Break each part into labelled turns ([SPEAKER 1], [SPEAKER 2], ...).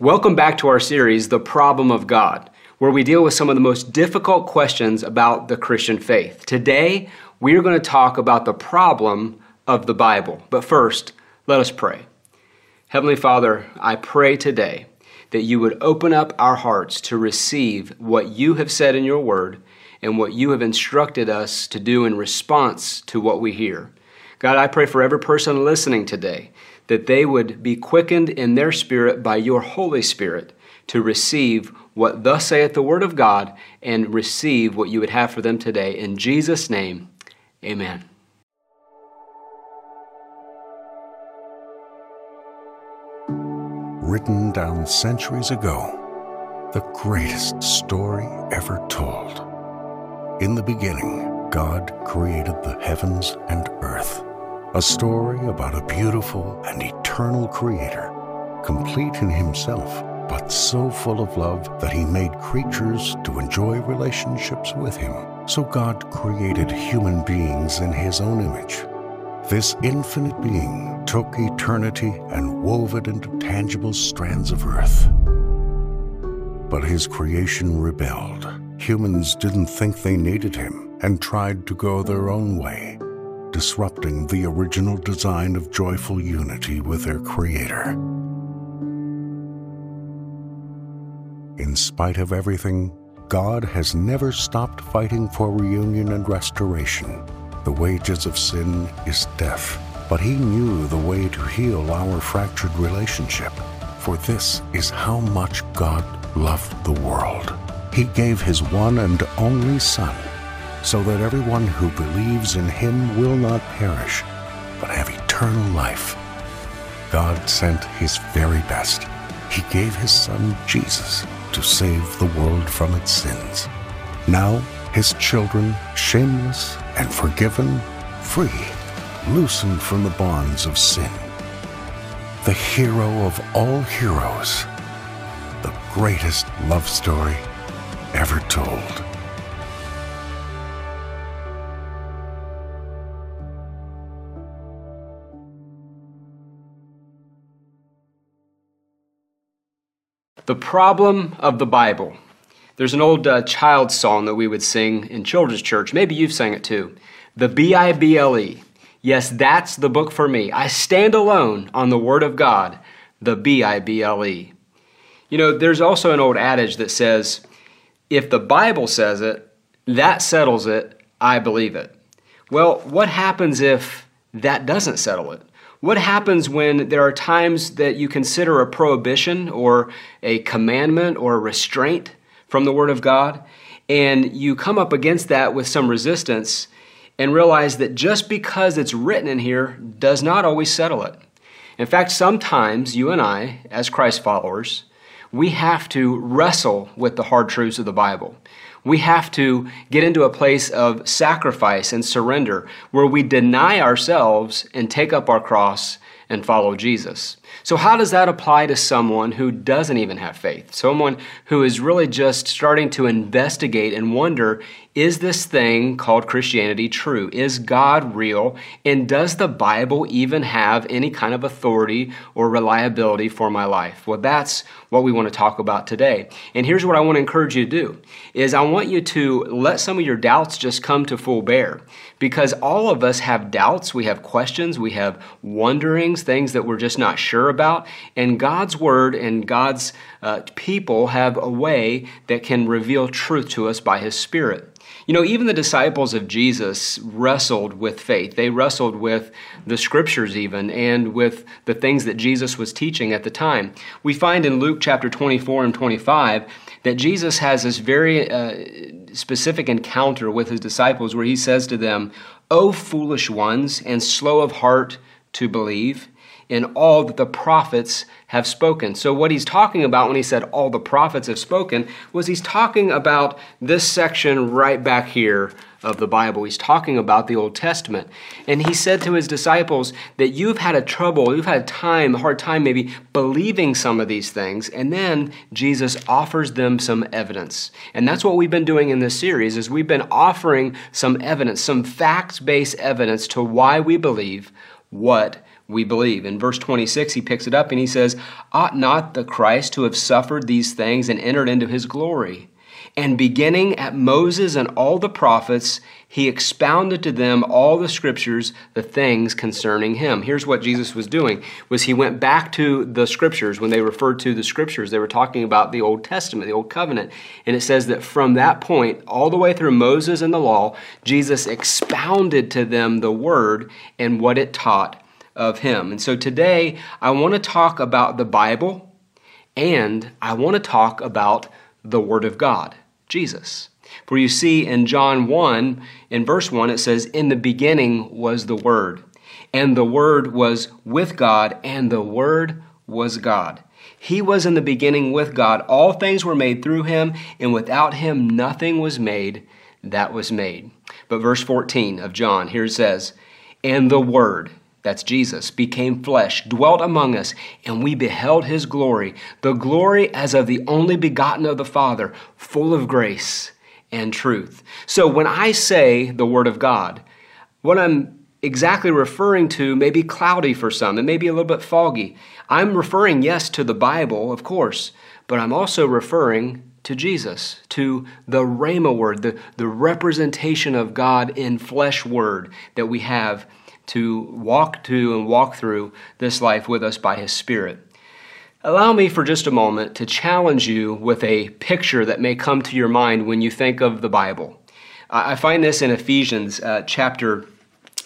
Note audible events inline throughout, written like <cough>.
[SPEAKER 1] Welcome back to our series, The Problem of God, where we deal with some of the most difficult questions about the Christian faith. Today, we are going to talk about the problem of the Bible. But first, let us pray. Heavenly Father, I pray today that you would open up our hearts to receive what you have said in your word and what you have instructed us to do in response to what we hear. God, I pray for every person listening today that they would be quickened in their spirit by your Holy Spirit to receive what thus saith the Word of God and receive what you would have for them today. In Jesus' name, amen.
[SPEAKER 2] Written down centuries ago, the greatest story ever told. In the beginning, God created the heavens and earth. A story about a beautiful and eternal Creator, complete in Himself, but so full of love that He made creatures to enjoy relationships with Him. So God created human beings in His own image. This infinite being took eternity and wove it into tangible strands of earth. But His creation rebelled. Humans didn't think they needed Him and tried to go their own way disrupting the original design of joyful unity with their Creator. In spite of everything, God has never stopped fighting for reunion and restoration. The wages of sin is death, but He knew the way to heal our fractured relationship. For this is how much God loved the world. He gave His one and only Son so that everyone who believes in him will not perish, but have eternal life. God sent his very best. He gave his son Jesus to save the world from its sins. Now, his children, shameless and forgiven, free, loosened from the bonds of sin. The hero of all heroes, the greatest love story ever told.
[SPEAKER 1] The problem of the Bible. There's an old uh, child song that we would sing in children's church. Maybe you've sang it too. The B I B L E. Yes, that's the book for me. I stand alone on the Word of God, the B I B L E. You know, there's also an old adage that says, if the Bible says it, that settles it, I believe it. Well, what happens if that doesn't settle it? What happens when there are times that you consider a prohibition or a commandment or a restraint from the Word of God, and you come up against that with some resistance and realize that just because it's written in here does not always settle it? In fact, sometimes you and I, as Christ followers, we have to wrestle with the hard truths of the Bible. We have to get into a place of sacrifice and surrender where we deny ourselves and take up our cross and follow Jesus. So, how does that apply to someone who doesn't even have faith? Someone who is really just starting to investigate and wonder is this thing called Christianity true? Is God real? And does the Bible even have any kind of authority or reliability for my life? Well, that's what we want to talk about today. And here's what I want to encourage you to do is I want you to let some of your doubts just come to full bear because all of us have doubts, we have questions, we have wonderings, things that we're just not sure about. And God's Word and God's uh, people have a way that can reveal truth to us by His Spirit. You know, even the disciples of Jesus wrestled with faith. They wrestled with the scriptures, even, and with the things that Jesus was teaching at the time. We find in Luke chapter 24 and 25 that Jesus has this very uh, specific encounter with his disciples where he says to them, O foolish ones, and slow of heart to believe in all that the prophets have spoken. So, what he's talking about when he said all the prophets have spoken was he's talking about this section right back here of the Bible. He's talking about the Old Testament. And he said to his disciples that you've had a trouble, you've had a time, a hard time maybe believing some of these things. And then Jesus offers them some evidence. And that's what we've been doing in this series is we've been offering some evidence, some facts-based evidence to why we believe what we believe. In verse 26, he picks it up and he says, Ought not the Christ to have suffered these things and entered into his glory? And beginning at Moses and all the prophets, he expounded to them all the scriptures, the things concerning him. Here's what Jesus was doing was he went back to the scriptures when they referred to the scriptures, they were talking about the Old Testament, the Old Covenant. And it says that from that point all the way through Moses and the law, Jesus expounded to them the word and what it taught of him. And so today I want to talk about the Bible and I want to talk about the word of God. Jesus. For you see in John 1, in verse 1, it says, In the beginning was the Word, and the Word was with God, and the Word was God. He was in the beginning with God. All things were made through him, and without him nothing was made that was made. But verse 14 of John, here it says, And the Word, that's Jesus, became flesh, dwelt among us, and we beheld his glory, the glory as of the only begotten of the Father, full of grace and truth. So when I say the Word of God, what I'm exactly referring to may be cloudy for some, it may be a little bit foggy. I'm referring, yes, to the Bible, of course, but I'm also referring to Jesus, to the Rhema word, the, the representation of God in flesh word that we have to walk to and walk through this life with us by His Spirit. Allow me for just a moment to challenge you with a picture that may come to your mind when you think of the Bible. I find this in Ephesians uh, chapter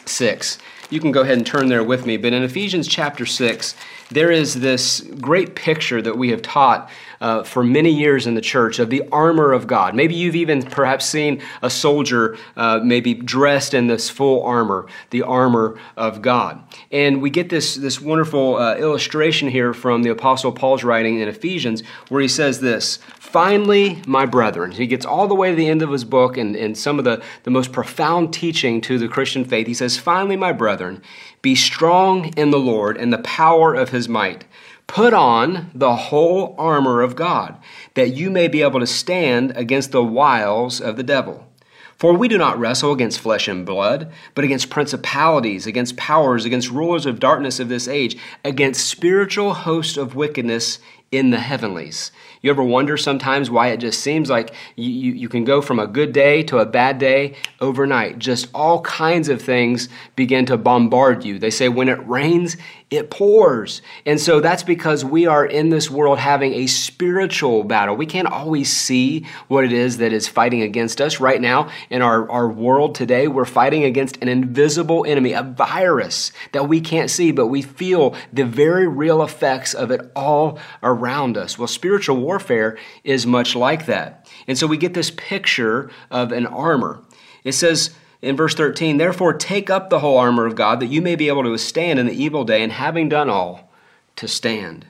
[SPEAKER 1] 6. You can go ahead and turn there with me, but in Ephesians chapter 6, there is this great picture that we have taught uh, for many years in the church of the armor of God. Maybe you've even perhaps seen a soldier uh, maybe dressed in this full armor, the armor of God. And we get this, this wonderful uh, illustration here from the Apostle Paul's writing in Ephesians where he says this Finally, my brethren. He gets all the way to the end of his book and, and some of the, the most profound teaching to the Christian faith. He says, Finally, my brethren, be strong in the Lord and the power of his might. Put on the whole armor of God, that you may be able to stand against the wiles of the devil. For we do not wrestle against flesh and blood, but against principalities, against powers, against rulers of darkness of this age, against spiritual hosts of wickedness in the heavenlies. You ever wonder sometimes why it just seems like you, you, you, can go from a good day to a bad day overnight? Just all kinds of things begin to bombard you. They say when it rains, it pours. And so that's because we are in this world having a spiritual battle. We can't always see what it is that is fighting against us. Right now, in our, our world today, we're fighting against an invisible enemy, a virus that we can't see, but we feel the very real effects of it all around us. Well, spiritual warfare is much like that. And so we get this picture of an armor. It says, in verse 13, therefore take up the whole armor of God that you may be able to withstand in the evil day, and having done all, to stand.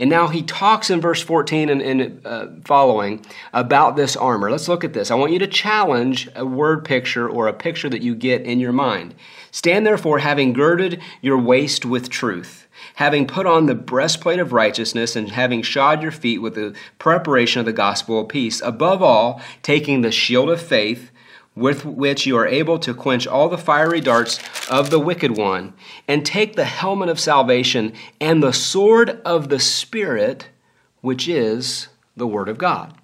[SPEAKER 1] And now he talks in verse 14 and, and uh, following about this armor. Let's look at this. I want you to challenge a word picture or a picture that you get in your mind. Stand therefore, having girded your waist with truth, having put on the breastplate of righteousness, and having shod your feet with the preparation of the gospel of peace. Above all, taking the shield of faith with which you are able to quench all the fiery darts of the wicked one, and take the helmet of salvation and the sword of the Spirit, which is the Word of God.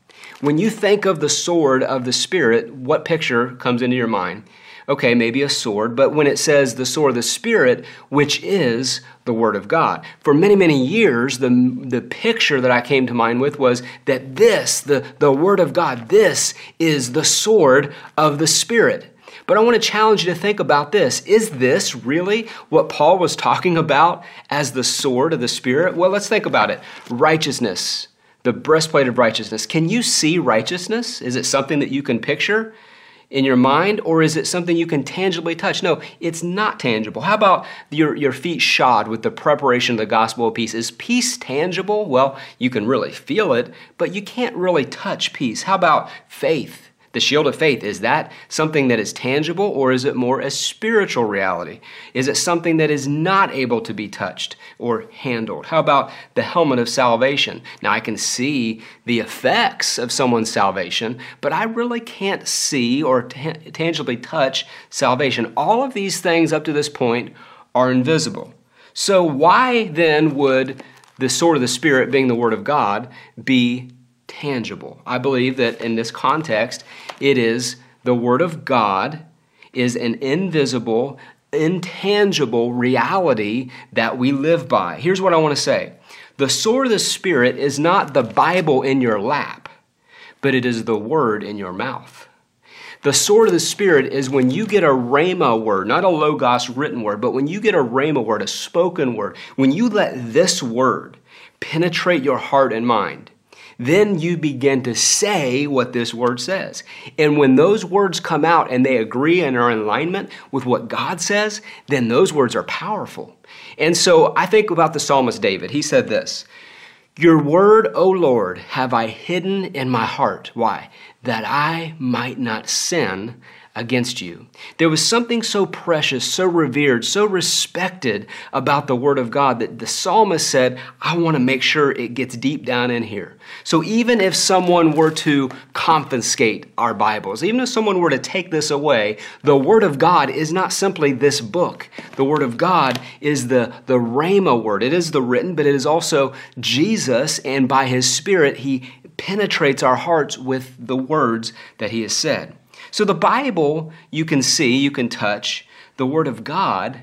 [SPEAKER 1] When you think of the sword of the Spirit, what picture comes into your mind? Okay, maybe a sword, but when it says the sword of the Spirit, which is the Word of God. For many, many years, the, the picture that I came to mind with was that this, the, the Word of God, this is the sword of the Spirit. But I want to challenge you to think about this. Is this really what Paul was talking about as the sword of the Spirit? Well, let's think about it. Righteousness, the breastplate of righteousness. Can you see righteousness? Is it something that you can picture? In your mind, or is it something you can tangibly touch? No, it's not tangible. How about your, your feet shod with the preparation of the gospel of peace? Is peace tangible? Well, you can really feel it, but you can't really touch peace. How about faith? The shield of faith, is that something that is tangible or is it more a spiritual reality? Is it something that is not able to be touched or handled? How about the helmet of salvation? Now, I can see the effects of someone's salvation, but I really can't see or t- tangibly touch salvation. All of these things up to this point are invisible. So, why then would the sword of the Spirit, being the Word of God, be tangible? I believe that in this context, it is the Word of God is an invisible, intangible reality that we live by. Here's what I want to say the sword of the Spirit is not the Bible in your lap, but it is the Word in your mouth. The sword of the Spirit is when you get a rhema word, not a logos written word, but when you get a rhema word, a spoken word, when you let this word penetrate your heart and mind, then you begin to say what this word says. And when those words come out and they agree and are in alignment with what God says, then those words are powerful. And so I think about the psalmist David. He said this Your word, O Lord, have I hidden in my heart. Why? that I might not sin against you. There was something so precious, so revered, so respected about the Word of God that the psalmist said, I want to make sure it gets deep down in here. So even if someone were to confiscate our Bibles, even if someone were to take this away, the Word of God is not simply this book. The Word of God is the, the Rhema word. It is the written, but it is also Jesus, and by His Spirit, He penetrates our hearts with the words that He has said. So the Bible, you can see, you can touch. The Word of God,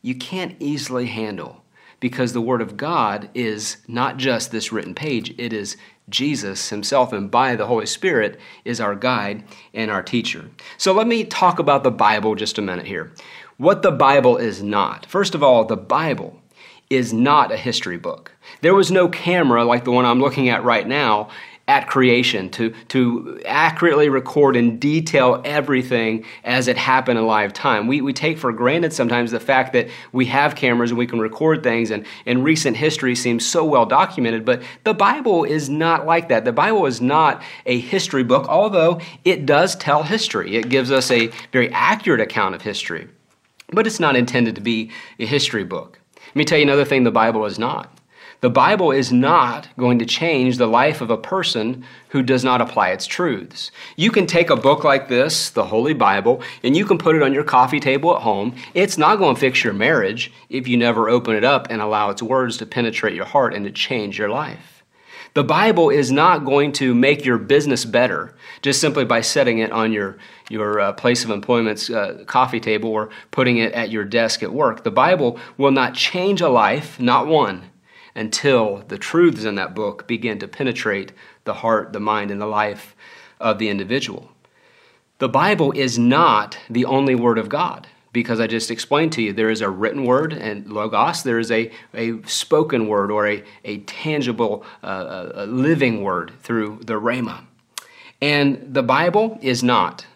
[SPEAKER 1] you can't easily handle because the Word of God is not just this written page, it is Jesus Himself, and by the Holy Spirit is our guide and our teacher. So let me talk about the Bible just a minute here. What the Bible is not. First of all, the Bible is not a history book. There was no camera like the one I'm looking at right now at creation, to, to accurately record and detail everything as it happened in live time. We, we take for granted sometimes the fact that we have cameras and we can record things, and, and recent history seems so well documented, but the Bible is not like that. The Bible is not a history book, although it does tell history. It gives us a very accurate account of history, but it's not intended to be a history book. Let me tell you another thing the Bible is not. The Bible is not going to change the life of a person who does not apply its truths. You can take a book like this, the Holy Bible, and you can put it on your coffee table at home. It's not going to fix your marriage if you never open it up and allow its words to penetrate your heart and to change your life. The Bible is not going to make your business better just simply by setting it on your, your uh, place of employment's uh, coffee table or putting it at your desk at work. The Bible will not change a life, not one until the truths in that book begin to penetrate the heart, the mind, and the life of the individual. The Bible is not the only Word of God because I just explained to you there is a written word and logos, there is a, a spoken word or a, a tangible, uh, a living word through the Rhema. And the Bible is not,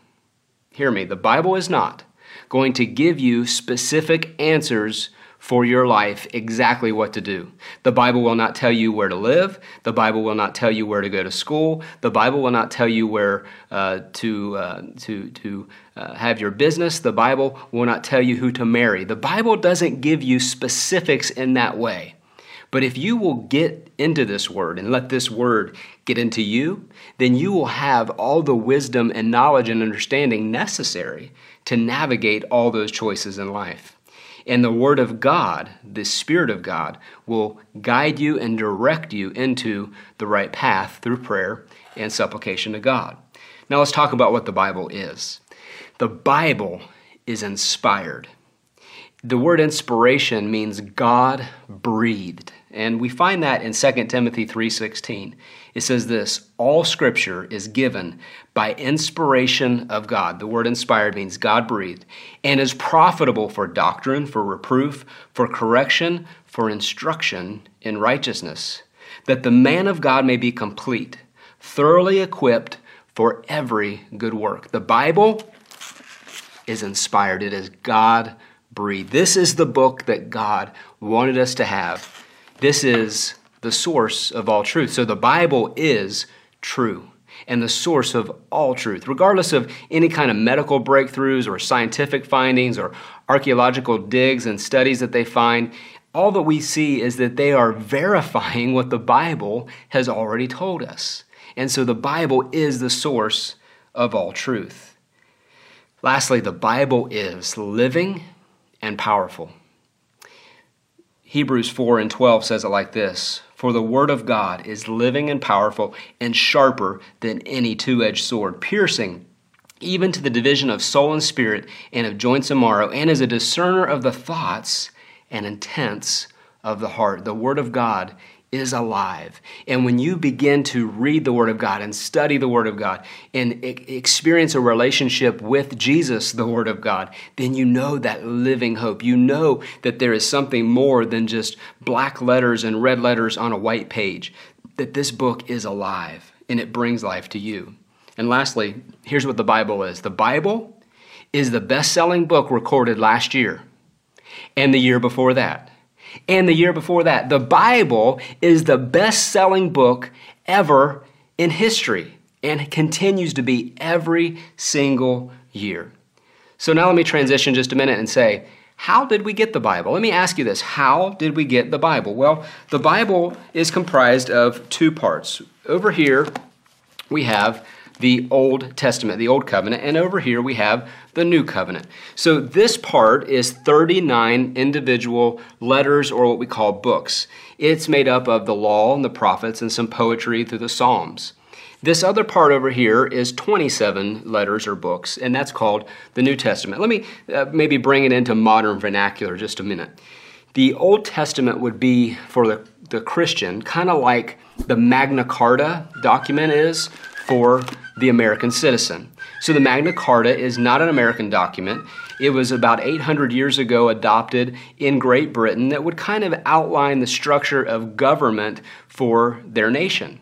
[SPEAKER 1] hear me, the Bible is not going to give you specific answers for your life exactly what to do. The Bible will not tell you where to live. The Bible will not tell you where to go to school. The Bible will not tell you where uh, to, uh, to, to uh, have your business. The Bible will not tell you who to marry. The Bible doesn't give you specifics in that way. But if you will get into this word and let this word get into you, then you will have all the wisdom and knowledge and understanding necessary to navigate all those choices in life. And the Word of God, the Spirit of God, will guide you and direct you into the right path through prayer and supplication to God. Now let's talk about what the Bible is. The Bible is inspired. The word inspiration means God breathed. And we find that in 2 Timothy 3:16. It says this, all scripture is given by inspiration of God. The word inspired means God breathed and is profitable for doctrine, for reproof, for correction, for instruction in righteousness, that the man of God may be complete, thoroughly equipped for every good work. The Bible is inspired. It is God breathed. This is the book that God wanted us to have this is the source of all truth. So the Bible is true and the source of all truth, regardless of any kind of medical breakthroughs or scientific findings or archaeological digs and studies that they find. All that we see is that they are verifying what the Bible has already told us. And so the Bible is the source of all truth. Lastly, the Bible is living and powerful. Hebrews 4 and 12 says it like this For the word of God is living and powerful and sharper than any two edged sword, piercing even to the division of soul and spirit and of joints and marrow, and is a discerner of the thoughts and intents of the heart. The word of God is alive. And when you begin to read the Word of God and study the Word of God and experience a relationship with Jesus, the Word of God, then you know that living hope. You know that there is something more than just black letters and red letters on a white page, that this book is alive and it brings life to you. And lastly, here's what the Bible is the Bible is the best selling book recorded last year and the year before that and the year before that. The Bible is the best selling book ever in history and continues to be every single year. So now let me transition just a minute and say, how did we get the Bible? Let me ask you this How did we get the Bible? Well, the Bible is comprised of two parts. Over here, we have the Old Testament, the Old Covenant, and over here we have the New Covenant. So this part is 39 individual letters or what we call books. It's made up of the law and the prophets and some poetry through the Psalms. This other part over here is 27 letters or books, and that's called the New Testament. Let me uh, maybe bring it into modern vernacular just a minute. The Old Testament would be for the, the Christian kind of like the Magna Carta document is for the American citizen. So the Magna Carta is not an American document. It was about 800 years ago adopted in Great Britain that would kind of outline the structure of government for their nation.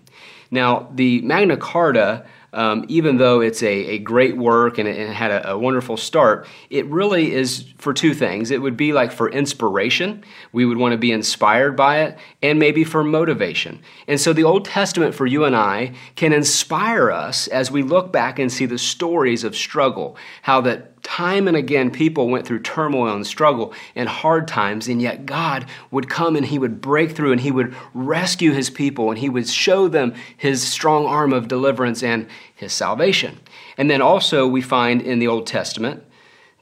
[SPEAKER 1] Now, the Magna Carta um, even though it's a, a great work and it, and it had a, a, wonderful start, it really is for two things. It would be like for inspiration, we would want to be inspired by it, and maybe for motivation. And so the Old Testament for you and I can inspire us as we look back and see the stories of struggle, how that Time and again, people went through turmoil and struggle and hard times, and yet God would come and He would break through and He would rescue His people and He would show them His strong arm of deliverance and His salvation. And then also, we find in the Old Testament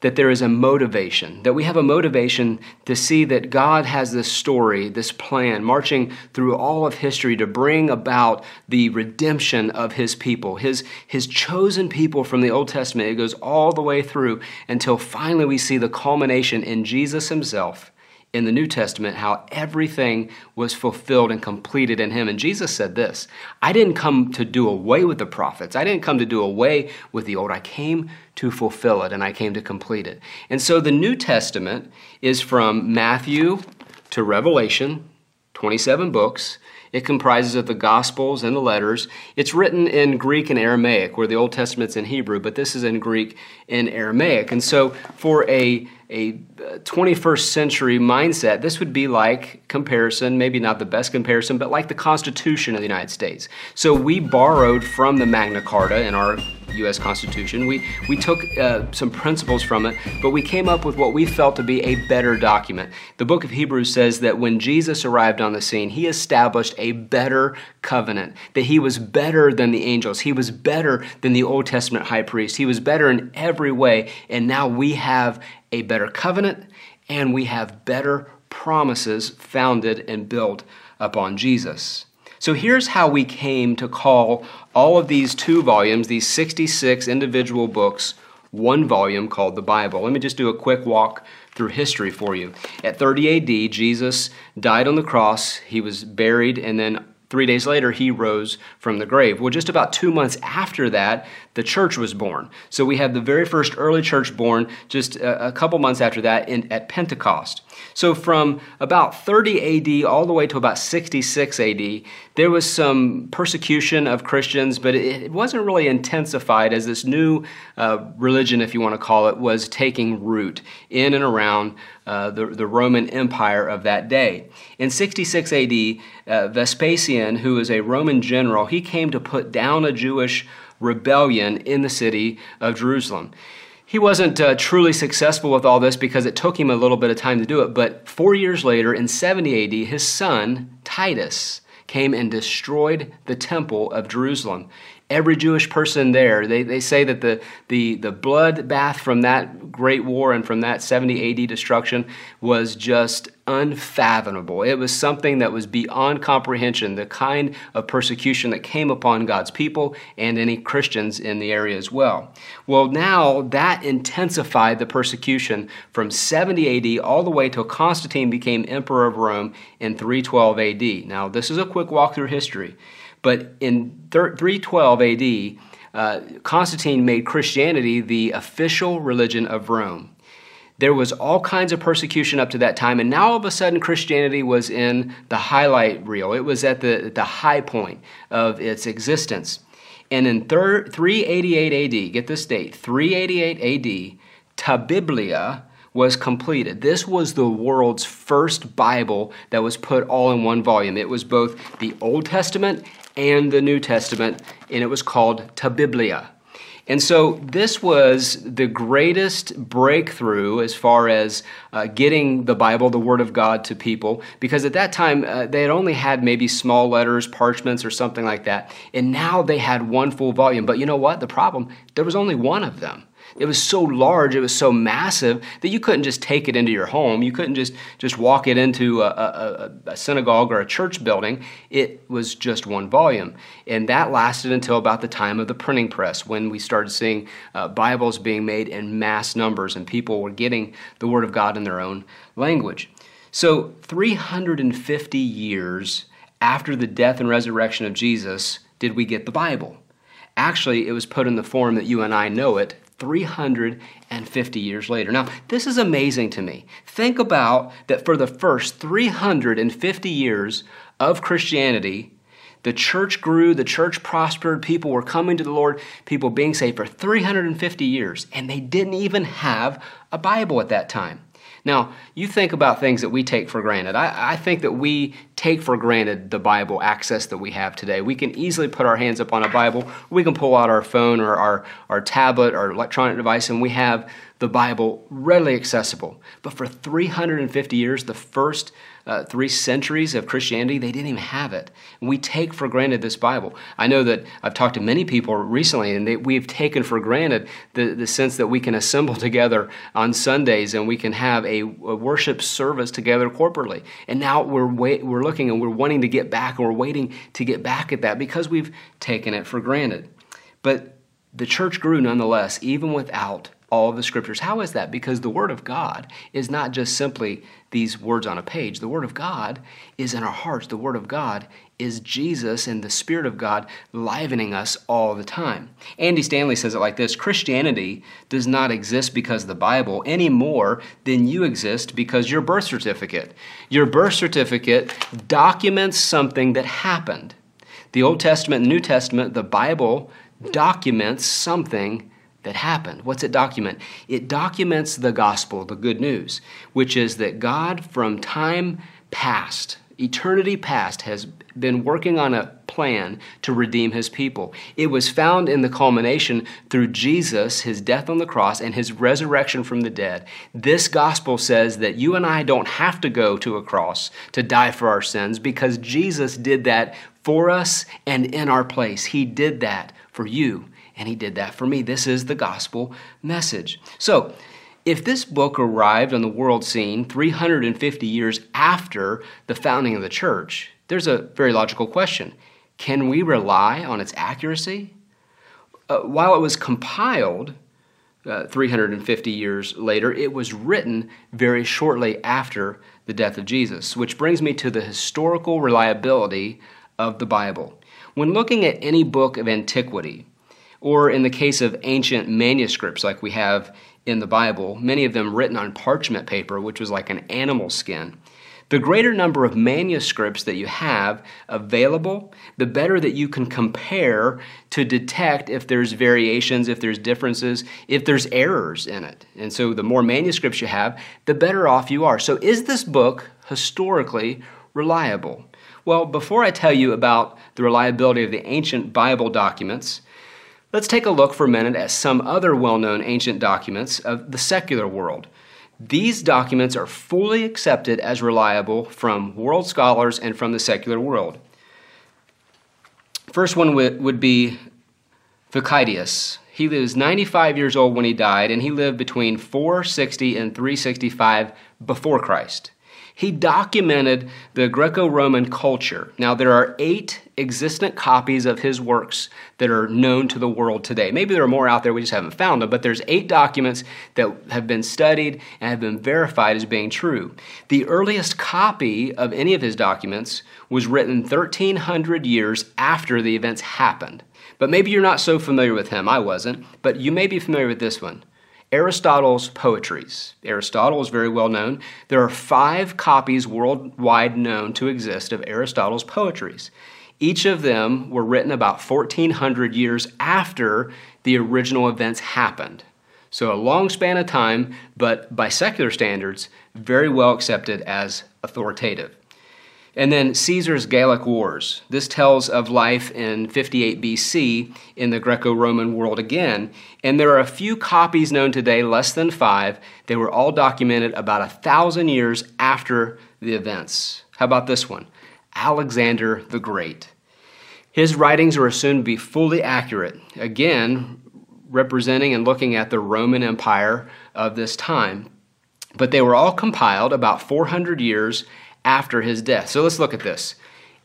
[SPEAKER 1] that there is a motivation, that we have a motivation to see that God has this story, this plan, marching through all of history to bring about the redemption of His people, His, his chosen people from the Old Testament. It goes all the way through until finally we see the culmination in Jesus Himself in the New Testament how everything was fulfilled and completed in him. And Jesus said this I didn't come to do away with the prophets, I didn't come to do away with the old. I came to fulfill it and I came to complete it. And so the New Testament is from Matthew to Revelation, 27 books. It comprises of the Gospels and the letters. It's written in Greek and Aramaic, where the Old Testament's in Hebrew, but this is in Greek and Aramaic. And so, for a a uh, 21st century mindset, this would be like comparison, maybe not the best comparison, but like the Constitution of the United States. So we borrowed from the Magna Carta in our U.S. Constitution. We, we took uh, some principles from it, but we came up with what we felt to be a better document. The book of Hebrews says that when Jesus arrived on the scene, he established a better covenant, that he was better than the angels, he was better than the Old Testament high priest, he was better in every way, and now we have a better covenant and we have better promises founded and built upon Jesus. So here's how we came to call all of these two volumes, these 66 individual books, one volume called the Bible. Let me just do a quick walk through history for you. At 30 AD, Jesus died on the cross, he was buried, and then Three days later, he rose from the grave. Well, just about two months after that, the church was born. So we have the very first early church born just a, couple months after that in, at Pentecost. So from about 30 AD all the way to about 66 AD, there was some persecution of Christians, but it wasn't really intensified as this new uh, religion, if you want to call it, was taking root in and around uh, the, the Roman Empire of that day. In 66 AD, uh, Vespasian, who was a Roman general, he came to put down a Jewish rebellion in the city of Jerusalem. He wasn't uh, truly successful with all this because it took him a little bit of time to do it, but four years later, in 70 AD, his son, Titus, came and destroyed the temple of Jerusalem. Every Jewish person there. They, they say that the, the, the bloodbath from that great war and from that 70 AD destruction was just unfathomable. It was something that was beyond comprehension, the kind of persecution that came upon God's people and any Christians in the area as well. Well, now that intensified the persecution from 70 AD all the way till Constantine became emperor of Rome in 312 AD. Now, this is a quick walk through history, but in 312 AD, uh, Constantine made Christianity the official religion of Rome. There was all kinds of persecution up to that time, and now all of a sudden Christianity was in the highlight reel. It was at the, the high point of its existence. And in thir- 388 AD, get this date, 388 AD, Ta Biblia was completed. This was the world's first Bible that was put all in one volume. It was both the Old Testament and the New Testament, and it was called Ta Biblia. And so this was the greatest breakthrough as far as uh, getting the Bible, the Word of God, to people, because at that time uh, they had only had maybe small letters, parchments, or something like that. And now they had one full volume. But you know what? The problem, there was only one of them. It was so large, it was so massive that you couldn't just take it into your home. You couldn't just, just walk it into a, a, a, synagogue or a church building. It was just one volume. And that lasted until about the time of the printing press when we started seeing uh, Bibles being made in mass numbers and people were getting the Word of God in their own language. So, 350 years after the death and resurrection of Jesus, did we get the Bible. Actually, it was put in the form that you and I know it 350 years later. Now, this is amazing to me. Think about that for the first 350 years of Christianity, the church grew, the church prospered, people were coming to the Lord, people being saved for 350 years, and they didn't even have a Bible at that time. Now, you think about things that we take for granted. I, I, think that we take for granted the Bible access that we have today. We can easily put our hands up on a Bible. We can pull out our phone or our, our tablet or electronic device, and we have the Bible readily accessible. But for 350 years, the first uh, three centuries of Christianity, they didn't even have it. And we take for granted this Bible. I know that I've talked to many people recently, and they, we've taken for granted the, the sense that we can assemble <laughs> together on Sundays and we can have a, a worship service together corporately. And now we're, wait, we're looking and we're wanting to get back, and we're waiting to get back at that because we've taken it for granted. But the church grew nonetheless, even without all the scriptures. How is that? Because the Word of God is not just simply these words on a page. The Word of God is in our hearts. The Word of God is Jesus and the Spirit of God livening us all the time. Andy Stanley says it like this Christianity does not exist because of the Bible any more than you exist because your birth certificate. Your birth certificate documents something that happened. The Old Testament and New Testament, the Bible documents something that happened. What's it document? It documents the gospel, the good news, which is that God from time past, eternity past, has been working on a plan to redeem his people. It was found in the culmination through Jesus, his death on the cross, and his resurrection from the dead. This gospel says that you and I don't have to go to a cross to die for our sins because Jesus did that for us and in our place. He did that for you and he did that for me. This is the gospel message. So, if this book arrived on the world scene 350 years after the founding of the church, there's a very logical question. Can we rely on its accuracy? Uh, while it was compiled uh, 350 years later, it was written very shortly after the death of Jesus, which brings me to the historical reliability of the Bible. When looking at any book of antiquity, or in the case of ancient manuscripts like we have in the Bible, many of them written on parchment paper, which was like an animal skin. The greater number of manuscripts that you have available, the better that you can compare to detect if there's variations, if there's differences, if there's errors in it. And so the more manuscripts you have, the better off you are. So is this book historically reliable? Well, before I tell you about the reliability of the ancient Bible documents, Let's take a look for a minute at some other well known ancient documents of the secular world. These documents are fully accepted as reliable from world scholars and from the secular world. First one would be Thucydides. He was 95 years old when he died, and he lived between 460 and 365 before Christ. He documented the Greco Roman culture. Now, there are eight existent copies of his works that are known to the world today. Maybe there are more out there, we just haven't found them, but there's eight documents that have been studied and have been verified as being true. The earliest copy of any of his documents was written 1300 years after the events happened. But maybe you're not so familiar with him. I wasn't, but you may be familiar with this one. Aristotle's Poetries. Aristotle is very well known. There are five copies worldwide known to exist of Aristotle's Poetries. Each of them were written about 1400 years after the original events happened. So, a long span of time, but by secular standards, very well accepted as authoritative. And then Caesar's Gallic Wars. This tells of life in 58 BC in the Greco Roman world again. And there are a few copies known today, less than five. They were all documented about a thousand years after the events. How about this one? Alexander the Great. His writings are assumed to be fully accurate, again, representing and looking at the Roman Empire of this time. But they were all compiled about 400 years after his death. So let's look at this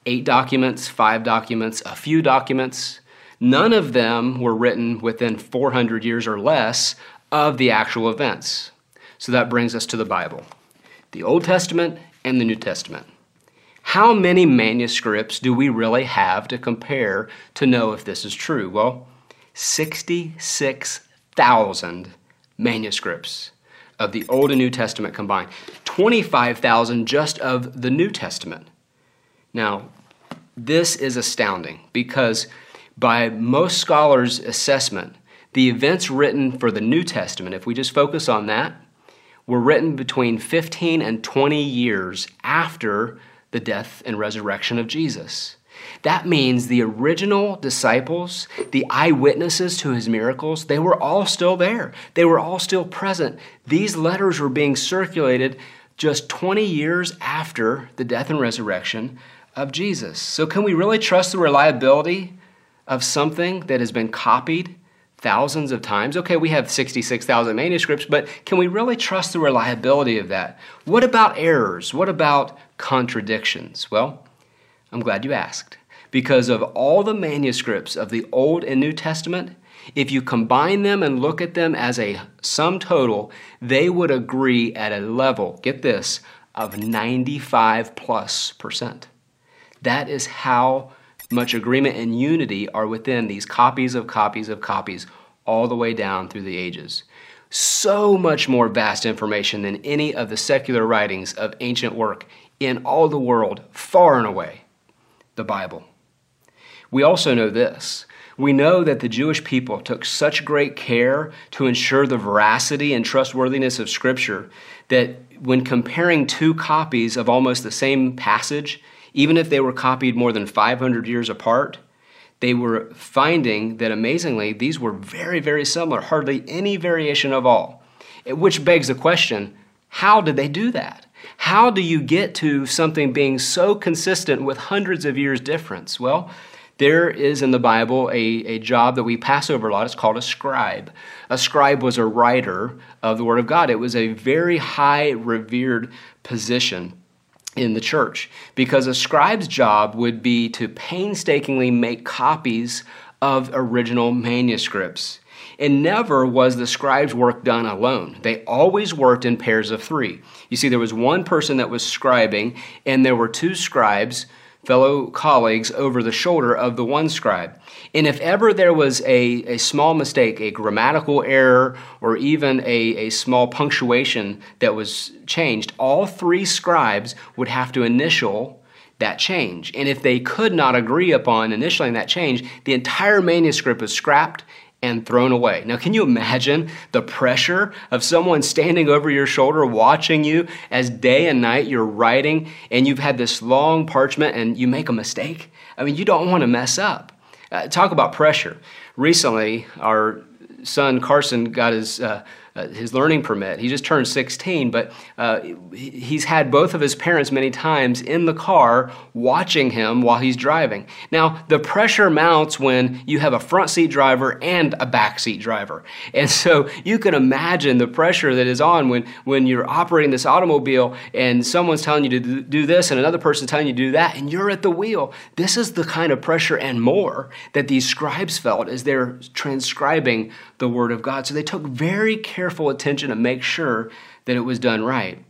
[SPEAKER 1] eight documents, five documents, a few documents. None of them were written within 400 years or less of the actual events. So that brings us to the Bible the Old Testament and the New Testament. How many manuscripts do we really have to compare to know if this is true? Well, 66,000 manuscripts of the Old and New Testament combined, 25,000 just of the New Testament. Now, this is astounding because, by most scholars' assessment, the events written for the New Testament, if we just focus on that, were written between 15 and 20 years after the death and resurrection of Jesus. That means the original disciples, the eyewitnesses to his miracles, they were all still there. They were all still present. These letters were being circulated just 20 years after the death and resurrection of Jesus. So, can we really trust the reliability of something that has been copied thousands of times? Okay, we have 66,000 manuscripts, but can we really trust the reliability of that? What about errors? What about contradictions? Well, I'm glad you asked. Because of all the manuscripts of the Old and New Testament, if you combine them and look at them as a sum total, they would agree at a level, get this, of 95 plus percent. That is how much agreement and unity are within these copies of copies of copies all the way down through the ages. So much more vast information than any of the secular writings of ancient work in all the world, far and away the Bible. We also know this. We know that the Jewish people took such great care to ensure the veracity and trustworthiness of Scripture that when comparing two copies of almost the same passage, even if they were copied more than 500 years apart, they were finding that amazingly these were very, very similar, hardly any variation of all. Which begs the question how did they do that? How do you get to something being so consistent with hundreds of years difference? Well, there is in the Bible a, a job that we pass over a lot. It's called a scribe. A scribe was a writer of the Word of God. It was a very high, revered position in the church because a scribe's job would be to painstakingly make copies of original manuscripts. And never was the scribe's work done alone. They always worked in pairs of three. You see, there was one person that was scribing, and there were two scribes, fellow colleagues, over the shoulder of the one scribe. And if ever there was a, a small mistake, a grammatical error, or even a, a small punctuation that was changed, all three scribes would have to initial that change. And if they could not agree upon initialing that change, the entire manuscript was scrapped and thrown away. Now, can you imagine the pressure of someone standing over your shoulder watching you as day and night you're writing and you've had this long parchment and you make a mistake? I mean, you don't want to mess up. Uh, talk about pressure. Recently, our son Carson got his uh, uh, his learning permit. He just turned 16, but uh, he's had both of his parents many times in the car watching him while he's driving. Now, the pressure mounts when you have a front seat driver and a back seat driver. And so you can imagine the pressure that is on when, when you're operating this automobile and someone's telling you to do this and another person's telling you to do that, and you're at the wheel. This is the kind of pressure and more that these scribes felt as they're transcribing the Word of God. So they took very careful attention to make sure that it was done right.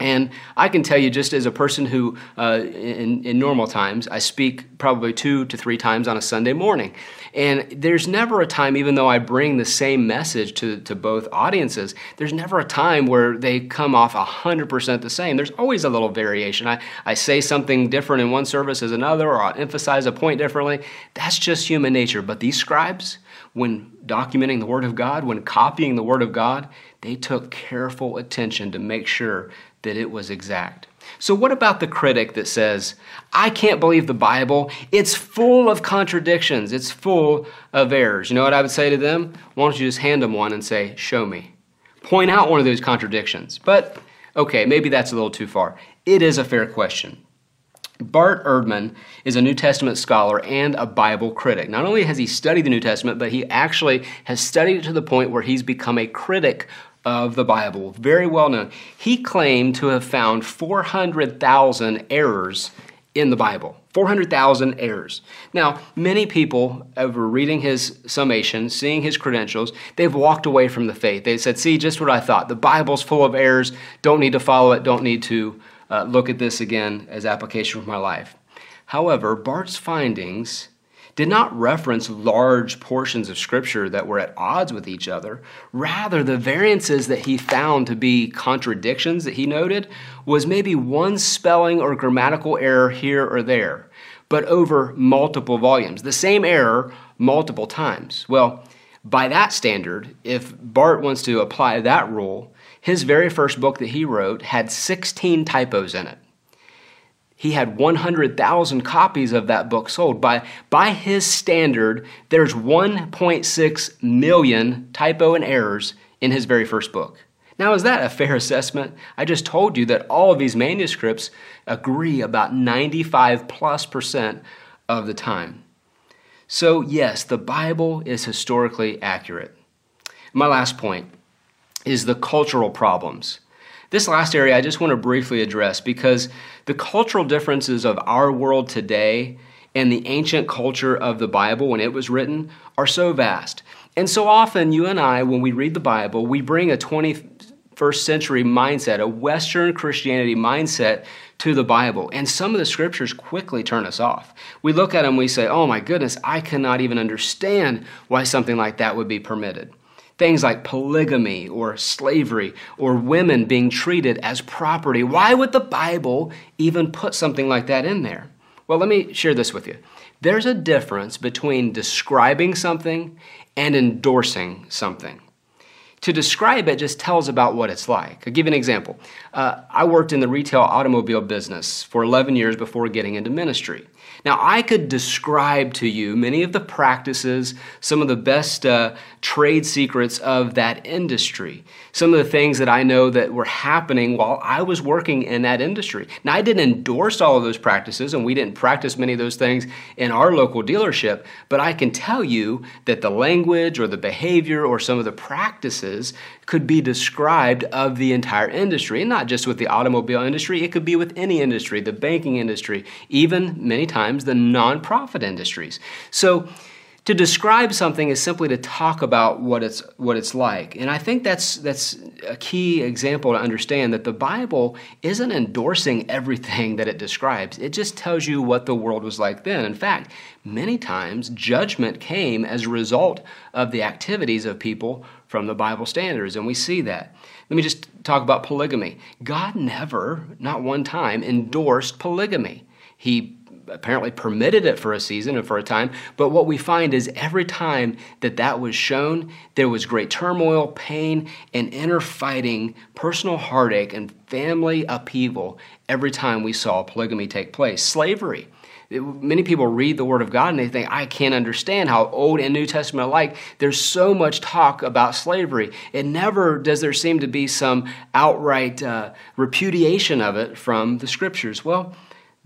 [SPEAKER 1] And I can tell you, just as a person who, uh, in, in normal times, I speak probably two to three times on a Sunday morning. And there's never a time, even though I bring the same message to, to both audiences, there's never a time where they come off 100% the same. There's always a little variation. I, I say something different in one service as another, or i emphasize a point differently. That's just human nature. But these scribes, when documenting the Word of God, when copying the Word of God, they took careful attention to make sure that it was exact. So, what about the critic that says, I can't believe the Bible? It's full of contradictions, it's full of errors. You know what I would say to them? Why don't you just hand them one and say, Show me? Point out one of those contradictions. But, okay, maybe that's a little too far. It is a fair question. Bart Ehrman is a New Testament scholar and a Bible critic. Not only has he studied the New Testament, but he actually has studied it to the point where he's become a critic of the Bible, very well known. He claimed to have found 400,000 errors in the Bible. 400,000 errors. Now, many people, over reading his summation, seeing his credentials, they've walked away from the faith. They said, See, just what I thought. The Bible's full of errors. Don't need to follow it. Don't need to uh, look at this again as application for my life. However, Bart's findings did not reference large portions of Scripture that were at odds with each other. Rather, the variances that he found to be contradictions that he noted was maybe one spelling or grammatical error here or there, but over multiple volumes. The same error multiple times. Well, by that standard, if Bart wants to apply that rule, his very first book that he wrote had 16 typos in it he had 100,000 copies of that book sold. By, by his standard, there's 1.6 million typo and errors in his very first book. Now, is that a fair assessment? I just told you that all of these manuscripts agree about 95 plus percent of the time. So, yes, the Bible is historically accurate. My last point is the cultural problems this last area I just want to briefly address because the cultural differences of our world today and the ancient culture of the Bible when it was written are so vast. And so often, you and I, when we read the Bible, we bring a 21st century mindset, a Western Christianity mindset to the Bible. And some of the scriptures quickly turn us off. We look at them, we say, oh my goodness, I cannot even understand why something like that would be permitted. Things like polygamy or slavery or women being treated as property. Why would the Bible even put something like that in there? Well, let me share this with you. There's a difference between describing something and endorsing something. To describe it just tells about what it's like. I'll give you an example. Uh, I worked in the retail automobile business for 11 years before getting into ministry. Now, I could describe to you many of the practices, some of the best uh, trade secrets of that industry, some of the things that I know that were happening while I was working in that industry. Now, I didn't endorse all of those practices, and we didn't practice many of those things in our local dealership, but I can tell you that the language or the behavior or some of the practices could be described of the entire industry, and not just with the automobile industry, it could be with any industry, the banking industry, even many times the nonprofit industries. So, to describe something is simply to talk about what it's what it's like. And i think that's that's a key example to understand that the bible isn't endorsing everything that it describes. It just tells you what the world was like then. In fact many times judgment came as a result of the activities of people from the bible standards and we see that. Let me just talk about polygamy. God never not one time endorsed polygamy. He apparently permitted it for a season and for a time. But what we find is every time that that was shown, there was great turmoil, pain, and inner fighting, personal heartache, and family upheaval every time we saw polygamy take place. Slavery. many people read the Word of God and they think, I can't understand how Old and New Testament alike, there's so much talk about slavery. It never does there seem to be some outright uh, repudiation of it from the Scriptures. Well,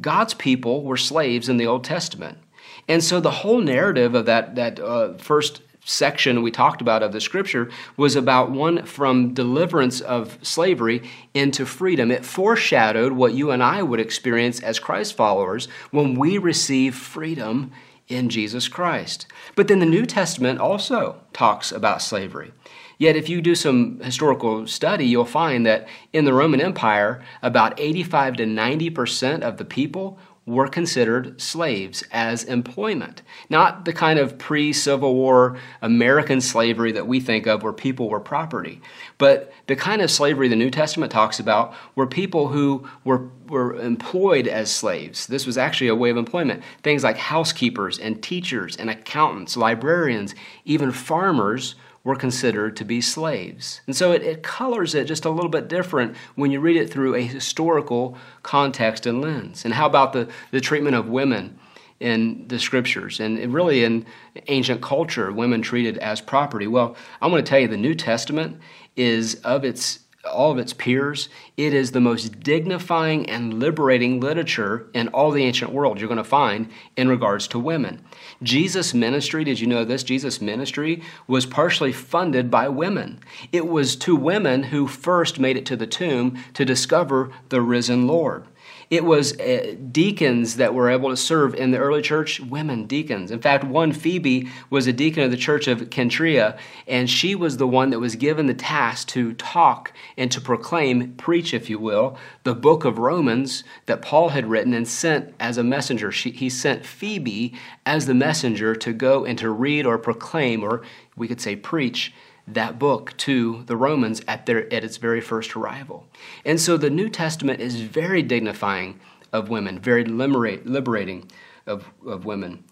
[SPEAKER 1] God's people were slaves in the Old Testament. And so the whole narrative of that, that uh, first section we talked about of the scripture was about one from deliverance of slavery into freedom. It foreshadowed what you and I would experience as Christ followers when we receive freedom in Jesus Christ. But then the New Testament also talks about slavery. Yet, if you do some historical study, you'll find that in the Roman Empire, about 85 to 90% of the people were considered slaves as employment. Not the kind of pre Civil War American slavery that we think of where people were property, but the kind of slavery the New Testament talks about were people who were, were employed as slaves. This was actually a way of employment. Things like housekeepers and teachers and accountants, librarians, even farmers were considered to be slaves. And so it, it, colors it just a little bit different when you read it through a historical context and lens. And how about the, the treatment of women in the scriptures and really in ancient culture, women treated as property? Well, I'm going to tell you the New Testament is of its all of its peers, it is the most dignifying and liberating literature in all the ancient world you're going to find in regards to women. Jesus' ministry, did you know this? Jesus' ministry was partially funded by women. It was two women who first made it to the tomb to discover the risen Lord. It was uh, deacons that were able to serve in the early church, women deacons. In fact, one Phoebe was a deacon of the church of Cenchreae, and she was the one that was given the task to talk and to proclaim, preach, if you will, the book of Romans that Paul had written and sent as a messenger. She, he sent Phoebe as the messenger to go and to read or proclaim, or we could say preach, that book to the Romans at, their, at its very first arrival. And so the New Testament is very dignifying of women, very liberate, liberating of, of women.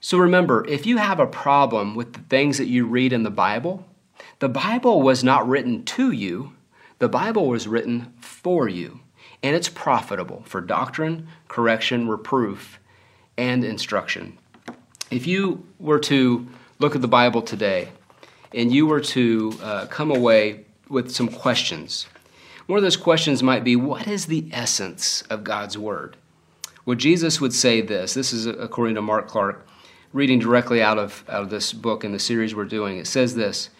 [SPEAKER 1] So remember, if you have a problem with the things that you read in the Bible, the Bible was not written to you, the Bible was written for you. And it's profitable for doctrine, correction, reproof, and instruction. If you were to look at the Bible today, and you were to uh, come away with some questions. One of those questions might be What is the essence of God's Word? Well, Jesus would say this. This is according to Mark Clark, reading directly out of, out of this book in the series we're doing. It says this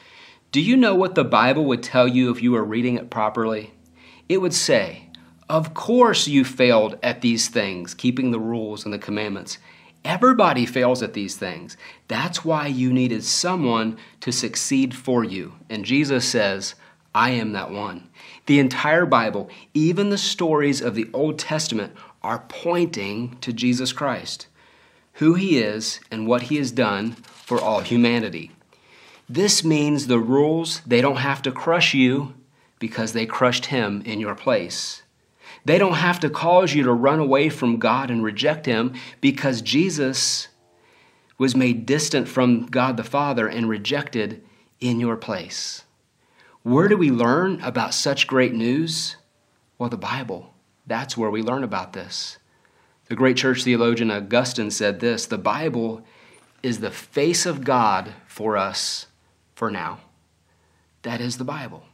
[SPEAKER 1] Do you know what the Bible would tell you if you were reading it properly? It would say, Of course you failed at these things, keeping the rules and the commandments. Everybody fails at these things. That's why you needed someone to succeed for you. And Jesus says, I am that one. The entire Bible, even the stories of the Old Testament, are pointing to Jesus Christ, who he is and what he has done for all humanity. This means the rules, they don't have to crush you because they crushed him in your place. They don't have to cause you to run away from God and reject Him because Jesus was made distant from God the Father and rejected in your place. Where do we learn about such great news? Well, the Bible. That's where we learn about this. The great church theologian Augustine said this the Bible is the face of God for us for now. That is the Bible.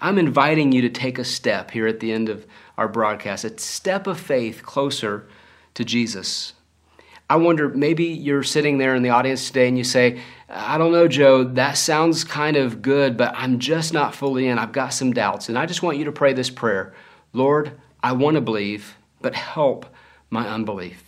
[SPEAKER 1] I'm inviting you to take a step here at the end of our broadcast, a step of faith closer to Jesus. I wonder, maybe you're sitting there in the audience today and you say, I don't know, Joe, that sounds kind of good, but I'm just not fully in. I've got some doubts. And I just want you to pray this prayer Lord, I want to believe, but help my unbelief.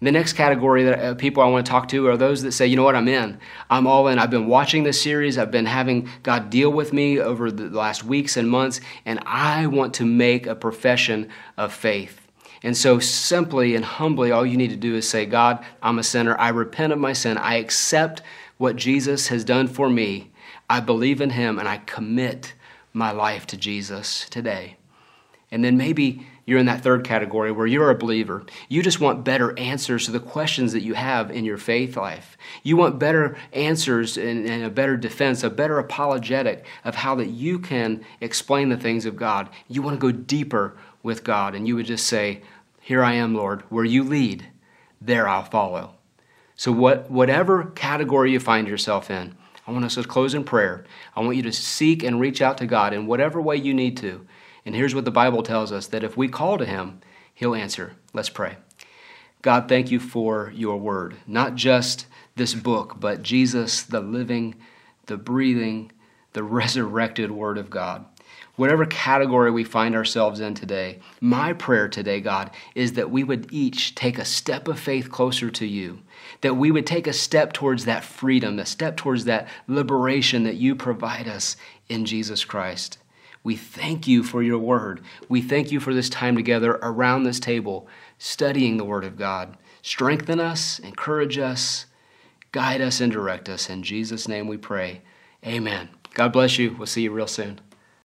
[SPEAKER 1] The next category that uh, people I want to talk to are those that say, you know what, I'm in. I'm all in. I've been watching this series. I've been having God deal with me over the last weeks and months, and I want to make a profession of faith. And so, simply and humbly, all you need to do is say, God, I'm a sinner. I repent of my sin. I accept what Jesus has done for me. I believe in him, and I commit my life to Jesus today. And then maybe you're in that third category where you're a believer. You just want better answers to the questions that you have in your faith life. You want better answers and, and, a better defense, a better apologetic of how that you can explain the things of God. You want to go deeper with God, and you would just say, Here I am, Lord, where you lead, there I'll follow. So, what, whatever category you find yourself in, I want us to close in prayer. I want you to seek and reach out to God in whatever way you need to. And here's what the Bible tells us that if we call to Him, He'll answer. Let's pray. God, thank you for your word, not just this book, but Jesus, the living, the breathing, the <laughs> resurrected word of God whatever category we find ourselves in today, my prayer today, God, is that we would each take a step of faith closer to you, that we would take a step towards that freedom, a step towards that liberation that you provide us in Jesus Christ. We thank you for your word. We thank you for this time together around this table, studying the word of God. Strengthen us, encourage us, guide us, and direct us. In Jesus' name we pray. Amen. God bless you. We'll see you real soon.